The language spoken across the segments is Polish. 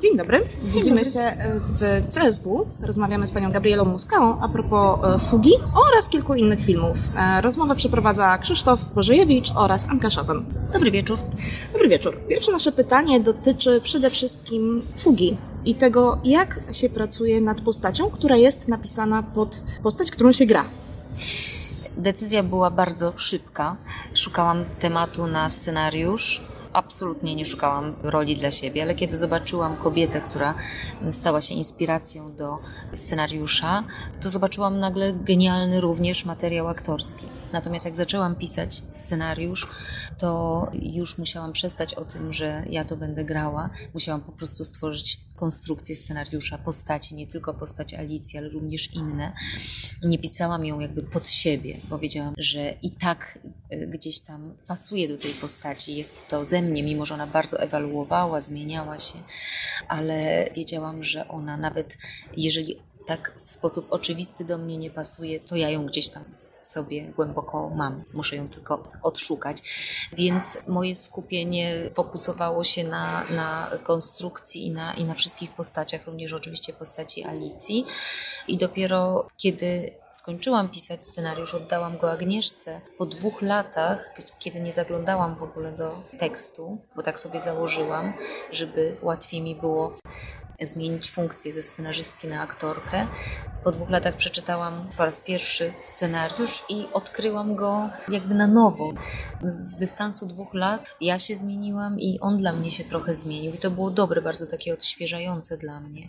Dzień dobry. Widzimy się w CSW. Rozmawiamy z panią Gabrielą Muskałą a propos e, Fugi oraz kilku innych filmów. E, Rozmowę przeprowadza Krzysztof Bożejewicz oraz Anka Szatan. Dobry wieczór. Dobry wieczór. Pierwsze nasze pytanie dotyczy przede wszystkim Fugi i tego, jak się pracuje nad postacią, która jest napisana pod postać, którą się gra. Decyzja była bardzo szybka. Szukałam tematu na scenariusz. Absolutnie nie szukałam roli dla siebie, ale kiedy zobaczyłam kobietę, która stała się inspiracją do scenariusza, to zobaczyłam nagle genialny również materiał aktorski. Natomiast jak zaczęłam pisać scenariusz, to już musiałam przestać o tym, że ja to będę grała. Musiałam po prostu stworzyć konstrukcję scenariusza, postaci, nie tylko postać Alicji, ale również inne. Nie pisałam ją jakby pod siebie, bo wiedziałam, że i tak y, gdzieś tam pasuje do tej postaci, jest to ze mnie, mimo że ona bardzo ewaluowała, zmieniała się, ale wiedziałam, że ona nawet jeżeli tak w sposób oczywisty do mnie nie pasuje, to ja ją gdzieś tam w sobie głęboko mam. Muszę ją tylko odszukać. Więc moje skupienie fokusowało się na, na konstrukcji i na, i na wszystkich postaciach, również oczywiście postaci Alicji. I dopiero kiedy skończyłam pisać scenariusz, oddałam go Agnieszce po dwóch latach, kiedy nie zaglądałam w ogóle do tekstu, bo tak sobie założyłam, żeby łatwiej mi było zmienić funkcję ze scenarzystki na aktorkę. Po dwóch latach przeczytałam po raz pierwszy scenariusz i odkryłam go jakby na nowo. Z dystansu dwóch lat ja się zmieniłam i on dla mnie się trochę zmienił i to było dobre, bardzo takie odświeżające dla mnie.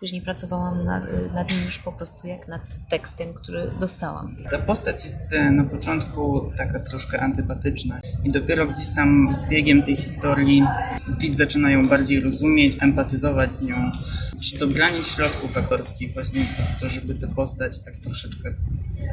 Później pracowałam nad, nad nim już po prostu jak nad tekstem, który dostałam. Ta postać jest e, na początku taka troszkę antypatyczna i dopiero gdzieś tam z biegiem tej historii widz zaczyna ją bardziej rozumieć, empatyzować z nią. Czy dobranie środków aktorskich właśnie to, żeby tę postać tak troszeczkę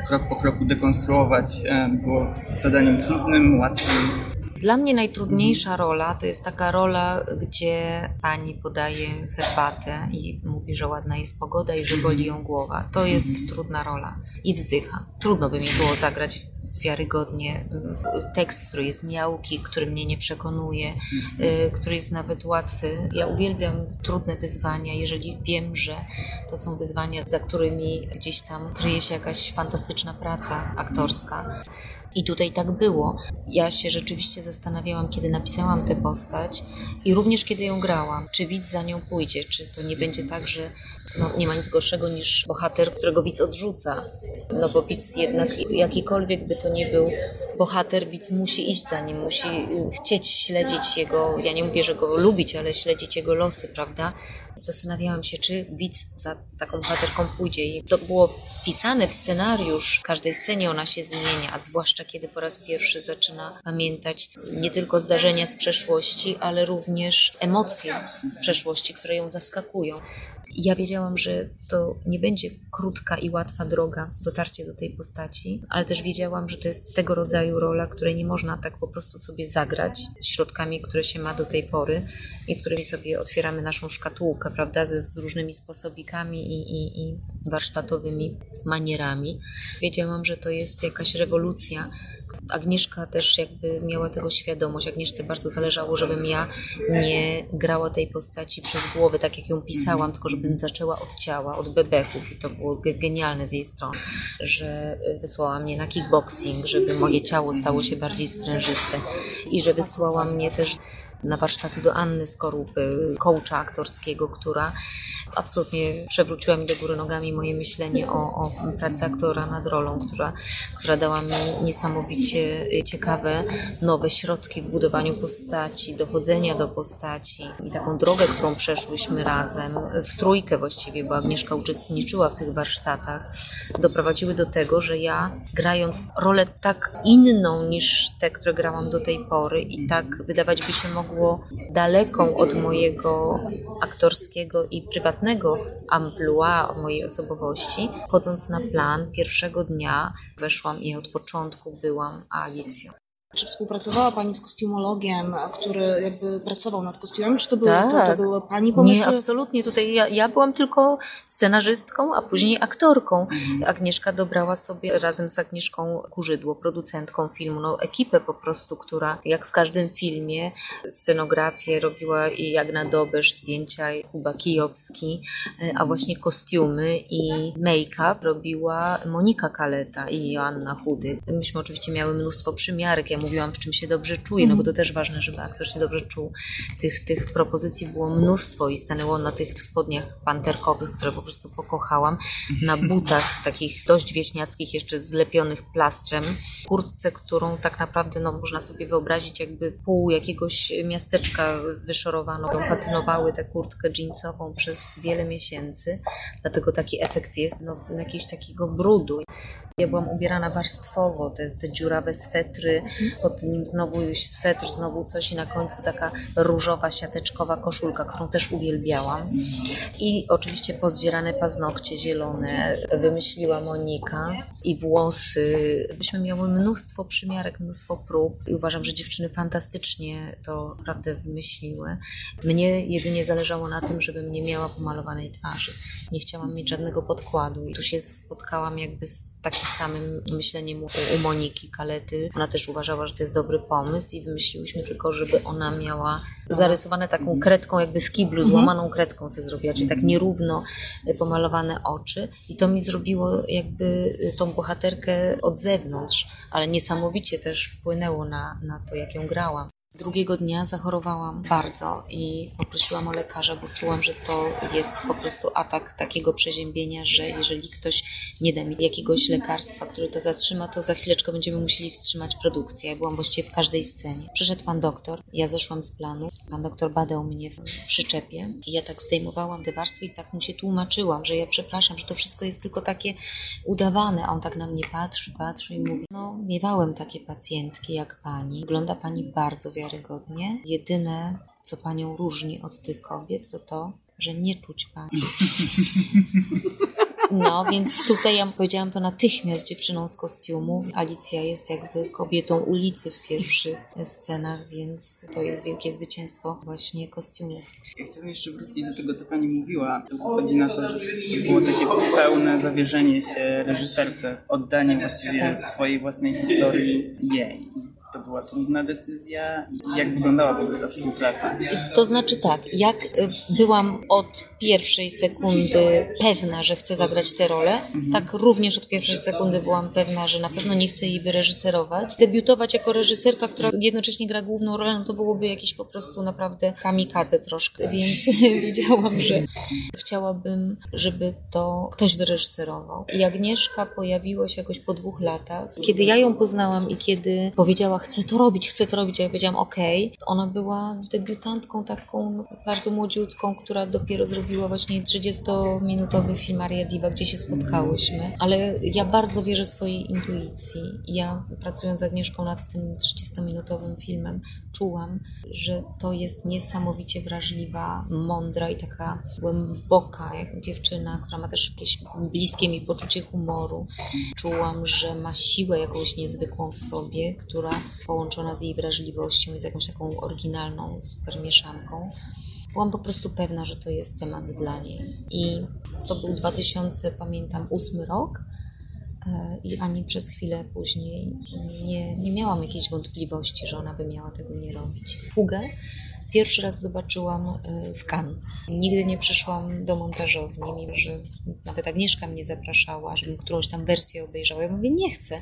krok po kroku dekonstruować e, było zadaniem trudnym, łatwym? Dla mnie najtrudniejsza rola to jest taka rola, gdzie pani podaje herbatę i mówi, że ładna jest pogoda i że boli ją głowa. To jest trudna rola. I wzdycha. Trudno by mi było zagrać wiarygodnie tekst, który jest miałki, który mnie nie przekonuje, y, który jest nawet łatwy. Ja uwielbiam trudne wyzwania, jeżeli wiem, że to są wyzwania, za którymi gdzieś tam kryje się jakaś fantastyczna praca aktorska. I tutaj tak było. Ja się rzeczywiście zastanawiałam, kiedy napisałam tę postać i również kiedy ją grałam, czy widz za nią pójdzie, czy to nie będzie tak, że no, nie ma nic gorszego niż bohater, którego widz odrzuca. No bo widz jednak, jakikolwiek by to nie był bohater, widz musi iść za nim, musi chcieć śledzić jego, ja nie mówię, że go lubić, ale śledzić jego losy, prawda? Zastanawiałam się, czy widz za taką bohaterką pójdzie. I to było wpisane w scenariusz. W każdej scenie ona się zmienia, a zwłaszcza kiedy po raz pierwszy zaczyna pamiętać nie tylko zdarzenia z przeszłości, ale również emocje z przeszłości, które ją zaskakują. Ja wiedziałam, że to nie będzie krótka i łatwa droga dotarcie do tej postaci, ale też wiedziałam, że to jest tego rodzaju rola, której nie można tak po prostu sobie zagrać środkami, które się ma do tej pory i którymi sobie otwieramy naszą szkatułkę, prawda, ze, z różnymi sposobikami i, i, i warsztatowymi manierami. Wiedziałam, że to jest jakaś rewolucja. Agnieszka też jakby miała tego świadomość. Agnieszce bardzo zależało, żebym ja nie grała tej postaci przez głowę, tak jak ją pisałam, tylko żebym zaczęła od ciała, od bebechów i to było genialne z jej strony, że wysłała mnie na kickboxing, żeby moje ciało stało się bardziej sprężyste i że wysłała mnie też na warsztaty do Anny Skorupy, coacha aktorskiego, która absolutnie przewróciła mi do góry nogami moje myślenie o, o pracy aktora nad rolą, która, która dała mi niesamowicie ciekawe, nowe środki w budowaniu postaci, dochodzenia do postaci i taką drogę, którą przeszłyśmy razem, w trójkę właściwie, bo Agnieszka uczestniczyła w tych warsztatach, doprowadziły do tego, że ja grając rolę tak inną niż te, które grałam do tej pory i tak wydawać by się mogło daleką od mojego aktorskiego i prywatnego amplua mojej osobowości, chodząc na plan pierwszego dnia weszłam i od początku byłam Alicją. Czy współpracowała Pani z kostiumologiem, który jakby pracował nad kostiumem? Czy to były, Tak. to, to były Pani pomysły? Nie, absolutnie. Tutaj ja, ja byłam tylko scenarzystką, a później aktorką. Agnieszka dobrała sobie razem z Agnieszką Kurzydło, producentką filmu, no, ekipę po prostu, która jak w każdym filmie scenografię robiła i Jagna Dobesz, zdjęcia Kuba Kijowski, e, a właśnie kostiumy i make-up robiła Monika Kaleta i Joanna Chudy. Myśmy oczywiście miały mnóstwo przymiarek. Ja mówiłam, w czym się dobrze czuję, no bo to też ważne, żeby aktor się dobrze czuł. Tych, tych propozycji było mnóstwo i stanęło na tych spodniach panterkowych, które po prostu pokochałam, na butach takich dość wieśniackich, jeszcze zlepionych plastrem, kurtce, którą tak naprawdę no, można sobie wyobrazić jakby pół jakiegoś miasteczka wyszorowano. Patynowały tę kurtkę jeansową przez wiele miesięcy, dlatego taki efekt jest no, jakiegoś takiego brudu. Ja byłam ubierana warstwowo, te, te dziurawe swetry, potem znowu już swetr, znowu coś i na końcu taka różowa, siateczkowa koszulka, którą też uwielbiałam. I oczywiście pozdzierane paznokcie zielone, wymyśliła Monika i włosy. Byśmy miały mnóstwo przymiarek, mnóstwo prób i uważam, że dziewczyny fantastycznie to naprawdę wymyśliły. Mnie jedynie zależało na tym, żebym nie miała pomalowanej twarzy. Nie chciałam mieć żadnego podkładu i tu się spotkałam jakby z takim samym myśleniem u, u Moniki Kalety. Ona też uważała, że to jest dobry pomysł i wymyśliłyśmy tylko, żeby ona miała zarysowane taką kredką, jakby w kiblu, złamaną kredką sobie zrobiła, czyli tak nierówno y, pomalowane oczy i to mi zrobiło jakby y, tą bohaterkę od zewnątrz, ale niesamowicie też wpłynęło na, na to, jak ją grałam. Drugiego dnia zachorowałam bardzo i poprosiłam o lekarza, bo czułam, że to jest po prostu atak takiego przeziębienia, że jeżeli ktoś nie da mi jakiegoś lekarstwa, które to zatrzyma, to za chwileczkę będziemy musieli wstrzymać produkcję. Ja byłam właściwie w każdej scenie. Przyszedł pan doktor, ja zeszłam z planu, pan doktor badał mnie w przyczepie i ja tak zdejmowałam te warstwy i tak mu się tłumaczyłam, że ja przepraszam, że to wszystko jest tylko takie udawane, a on tak na mnie patrzy, patrzy i mówi, no miewałem takie pacjentki jak pani, wygląda pani bardzo wiarygodnie, jedyne co panią różni od tych kobiet to to, że nie czuć pani. No, więc tutaj ja powiedziałam to natychmiast dziewczyną z kostiumu. Alicja jest jakby kobietą ulicy w pierwszych scenach, więc to jest wielkie zwycięstwo właśnie kostiumów. Ja chciałbym jeszcze wrócić do tego, co pani mówiła. To wychodzi na to, że to było takie pełne zawierzenie się reżyserce, oddanie właściwie Tak. swojej własnej historii jej. To była trudna decyzja. Jak wyglądała w ogóle ta współpraca? To znaczy tak, jak y, byłam od pierwszej sekundy pewna, że chcę zagrać tę rolę, tak również od pierwszej sekundy byłam pewna, że na pewno nie chcę jej wyreżyserować. Debiutować jako reżyserka, która jednocześnie gra główną rolę, no to byłoby jakieś po prostu naprawdę kamikadze troszkę, więc wiedziałam, że chciałabym, żeby to ktoś wyreżyserował. I Agnieszka pojawiła się jakoś po dwóch latach. Kiedy ja ją poznałam i kiedy powiedziała, chcę to robić, chcę to robić, ja powiedziałam, okej. Ona była debiutantką taką bardzo młodziutką, która dopiero zrobiła właśnie 30-minutowy film Aria Diva, gdzie się spotkałyśmy. Ale ja bardzo wierzę swojej intuicji. Ja pracując z Agnieszką nad tym 30-minutowym filmem, czułam, że to jest niesamowicie wrażliwa, mądra i taka głęboka dziewczyna, która ma też jakieś bliskie mi poczucie humoru. Czułam, że ma siłę jakąś niezwykłą w sobie, która połączona z jej wrażliwością jest jakąś taką oryginalną, super mieszanką. Byłam po prostu pewna, że to jest temat dla niej. I to był 2000, pamiętam, ósmy rok. E, I ani przez chwilę później nie, nie miałam jakiejś wątpliwości, że ona by miała tego nie robić. Fugę pierwszy raz zobaczyłam e, w Cannes. Nigdy nie przyszłam do montażowni, mimo że nawet Agnieszka mnie zapraszała, żebym którąś tam wersję obejrzała. Ja mówię, nie chcę.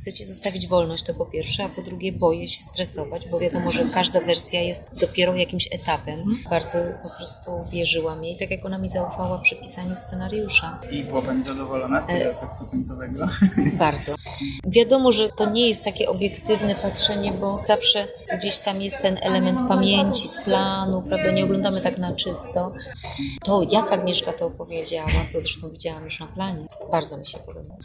Chcę ci zostawić wolność, to po pierwsze, a po drugie boję się stresować, bo wiadomo, że każda wersja jest dopiero jakimś etapem. Bardzo po prostu wierzyłam jej, tak jak ona mi zaufała przy pisaniu scenariusza. I była pani zadowolona z tego efektu końcowego? Bardzo. Wiadomo, że to nie jest takie obiektywne patrzenie, bo zawsze gdzieś tam jest ten element pamięci z planu, prawda? Nie oglądamy tak na czysto. To, jak Agnieszka to opowiedziała, co zresztą widziałam już na planie, bardzo mi się podobało.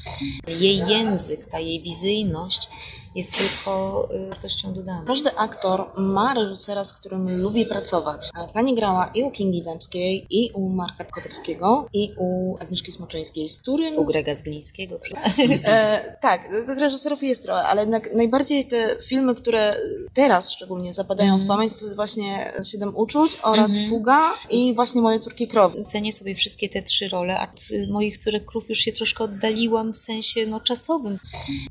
Jej język, ta jej wizyta precyzyjność jest tylko y, wartością dodaną. Każdy aktor ma reżysera, z którym lubi pracować. E, Pani grała i u Kingi Dębskiej, i u Marka Koterskiego, i u Agnieszki Smoczyńskiej, z którym... U Grega Zglińskiego. E, tak, tych reżyserów jest trochę, ale jednak najbardziej te filmy, które teraz szczególnie zapadają w Mhm. pamięć, to jest właśnie Siedem Uczuć oraz Mhm. Fuga i właśnie Moje Córki Krowy. Cenię sobie wszystkie te trzy role, a od moich córek krów już się troszkę oddaliłam w sensie no, czasowym.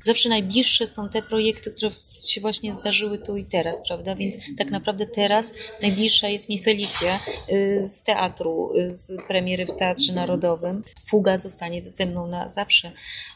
Zawsze najbliższe są te projekty, które się właśnie zdarzyły tu i teraz, prawda? Więc tak naprawdę teraz najbliższa jest mi Felicja y, z teatru, y, z premiery w Teatrze Narodowym. Fuga zostanie ze mną na zawsze,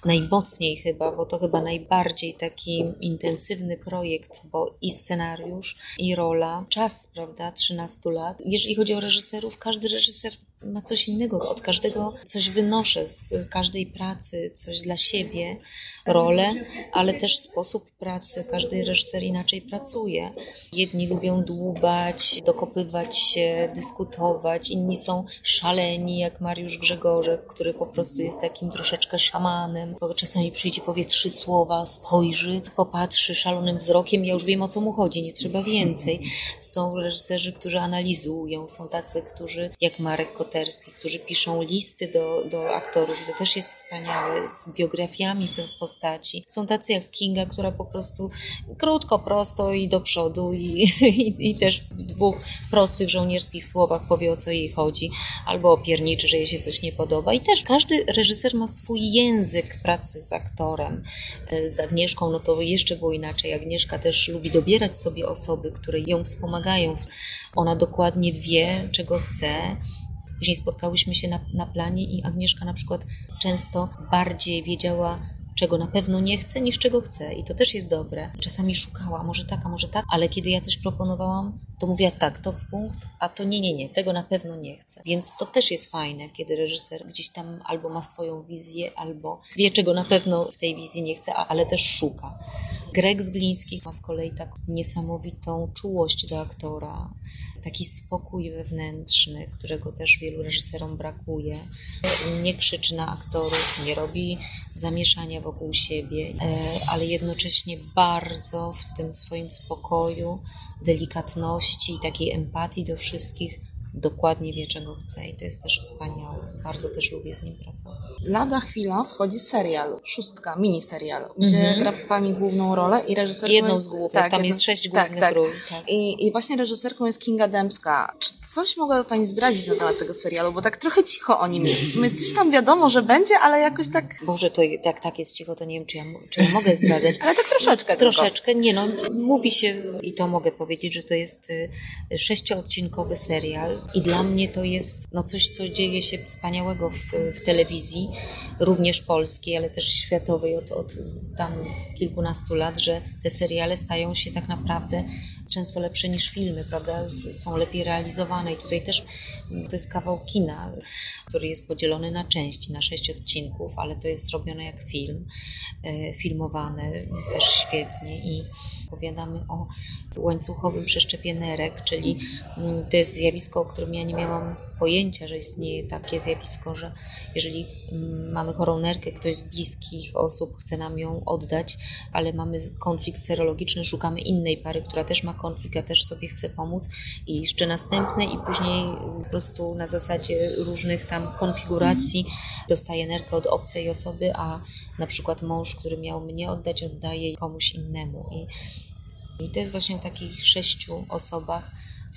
najmocniej chyba, bo to chyba najbardziej taki intensywny projekt, bo i scenariusz, i rola, czas, prawda, 13 lat. Jeżeli chodzi o reżyserów, każdy reżyser ma coś innego, od każdego coś wynoszę, z każdej pracy coś dla siebie, rolę, ale też sposób pracy. Każdy reżyser inaczej pracuje. Jedni lubią dłubać, dokopywać się, dyskutować, inni są szaleni, jak Mariusz Grzegorzek, który po prostu jest takim troszeczkę szamanem. Czasami przyjdzie, powie trzy słowa, spojrzy, popatrzy szalonym wzrokiem, ja już wiem o co mu chodzi, nie trzeba więcej. Są reżyserzy, którzy analizują, są tacy, którzy, jak Marek Którzy piszą listy do, do aktorów, to też jest wspaniałe, z biografiami tych postaci. Są tacy jak Kinga, która po prostu krótko, prosto i do przodu i, i, i też w dwóch prostych żołnierskich słowach powie o co jej chodzi, albo opierniczy, że jej się coś nie podoba. I też każdy reżyser ma swój język pracy z aktorem. E, Z Agnieszką no to jeszcze było inaczej. Agnieszka też lubi dobierać sobie osoby, które ją wspomagają. Ona dokładnie wie, czego chce. Później spotkałyśmy się na, na planie i Agnieszka na przykład często bardziej wiedziała, czego na pewno nie chce, niż czego chce. I to też jest dobre. Czasami szukała, może tak, a może tak, ale kiedy ja coś proponowałam, to mówiła tak, to w punkt, a to nie, nie, nie, tego na pewno nie chcę. Więc to też jest fajne, kiedy reżyser gdzieś tam albo ma swoją wizję, albo wie, czego na pewno w tej wizji nie chce, ale też szuka. Greg Zgliński ma z kolei taką niesamowitą czułość do aktora, taki spokój wewnętrzny, którego też wielu reżyserom brakuje. Nie krzyczy na aktorów, nie robi zamieszania wokół siebie, e, ale jednocześnie bardzo w tym swoim spokoju, delikatności i takiej empatii do wszystkich dokładnie wie, czego chce i to jest też wspaniałe. Bardzo też lubię z nim pracować. Lada chwila wchodzi serial, szóstka, miniserial, gdzie Mhm. gra pani główną rolę i reżyserką Jedną jest... z głównych, tak, tam jedną- jest sześć tak, głównych tak. ról. Tak. I, I właśnie reżyserką jest Kinga Dębska. Czy coś mogłaby Pani zdradzić na temat tego serialu? Bo tak trochę cicho o nim jest. W sumie coś tam wiadomo, że będzie, ale jakoś tak... Boże, to tak, tak jest cicho, to nie wiem, czy ja, czy ja mogę zdradzać. Ale tak troszeczkę tylko. Troszeczkę, nie no, mówi się i to mogę powiedzieć, że to jest y, sześcioodcinkowy serial i dla mnie to jest no coś, co dzieje się wspaniałego w, w telewizji, również polskiej, ale też światowej od, od tam kilkunastu lat, że te seriale stają się tak naprawdę często lepsze niż filmy, prawda? Są lepiej realizowane i tutaj też mm, to jest kawał kina, który jest podzielony na części, na sześć odcinków, ale to jest zrobione jak film, e, filmowane też świetnie i opowiadamy o łańcuchowym przeszczepie nerek, czyli mm, to jest zjawisko, o którym ja nie miałam pojęcia, że istnieje takie zjawisko, że jeżeli mm, mamy chorą nerkę, ktoś z bliskich osób chce nam ją oddać, ale mamy konflikt serologiczny, szukamy innej pary, która też ma konflikt, a też sobie chce pomóc i jeszcze następne i później po prostu na zasadzie różnych tam konfiguracji dostaje nerkę od obcej osoby, a na przykład mąż, który miał mnie oddać, oddaje komuś innemu. I, i to jest właśnie o takich sześciu osobach,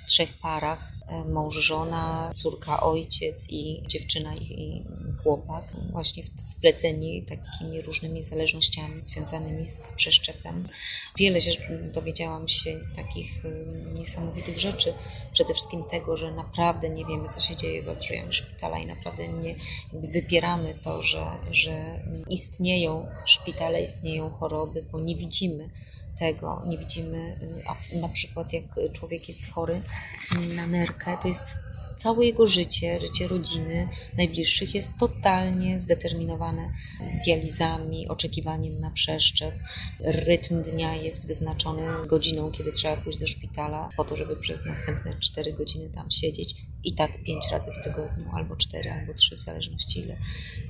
trzech parach, e, mąż, żona, córka, ojciec i dziewczyna i, chłopak, właśnie spleceni takimi różnymi zależnościami związanymi z przeszczepem. Wiele się dowiedziałam się takich y, niesamowitych rzeczy, przede wszystkim tego, że naprawdę nie wiemy, co się dzieje za drzwiami szpitala i naprawdę nie wypieramy to, że, że istnieją szpitale, istnieją choroby, bo nie widzimy tego, nie widzimy, y, a na przykład jak człowiek jest chory y, na nerkę, to jest całe jego życie, życie rodziny, najbliższych jest totalnie zdeterminowane dializami, oczekiwaniem na przeszczep. Rytm dnia jest wyznaczony godziną, kiedy trzeba pójść do szpitala, po to, żeby przez następne 4 godziny tam siedzieć. I tak pięć razy w tygodniu, albo cztery, albo trzy, w zależności ile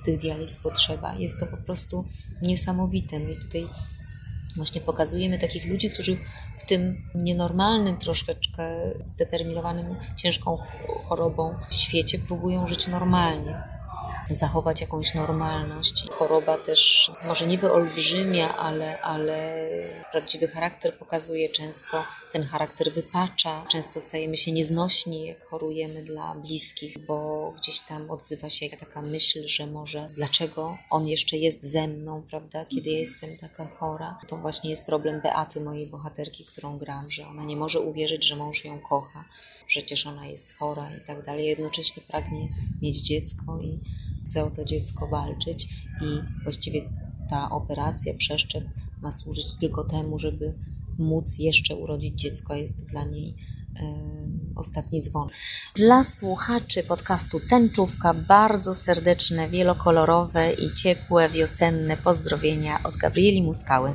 tych dializ potrzeba. Jest to po prostu niesamowite. No i tutaj Właśnie pokazujemy takich ludzi, którzy w tym nienormalnym, troszeczkę zdeterminowanym ciężką chorobą świecie próbują żyć normalnie zachować jakąś normalność. Choroba też może nie wyolbrzymia, ale, ale prawdziwy charakter pokazuje często, ten charakter wypacza. Często stajemy się nieznośni, jak chorujemy dla bliskich, bo gdzieś tam odzywa się taka myśl, że może dlaczego on jeszcze jest ze mną, prawda, kiedy ja jestem taka chora. To właśnie jest problem Beaty, mojej bohaterki, którą gram, że ona nie może uwierzyć, że mąż ją kocha. Przecież ona jest chora i tak dalej. Jednocześnie pragnie mieć dziecko i chce o to dziecko walczyć i właściwie ta operacja, przeszczep ma służyć tylko temu, żeby móc jeszcze urodzić dziecko. Jest dla niej e, ostatni dzwon. Dla słuchaczy podcastu Tęczówka bardzo serdeczne, wielokolorowe i ciepłe wiosenne pozdrowienia od Gabrieli Muskały.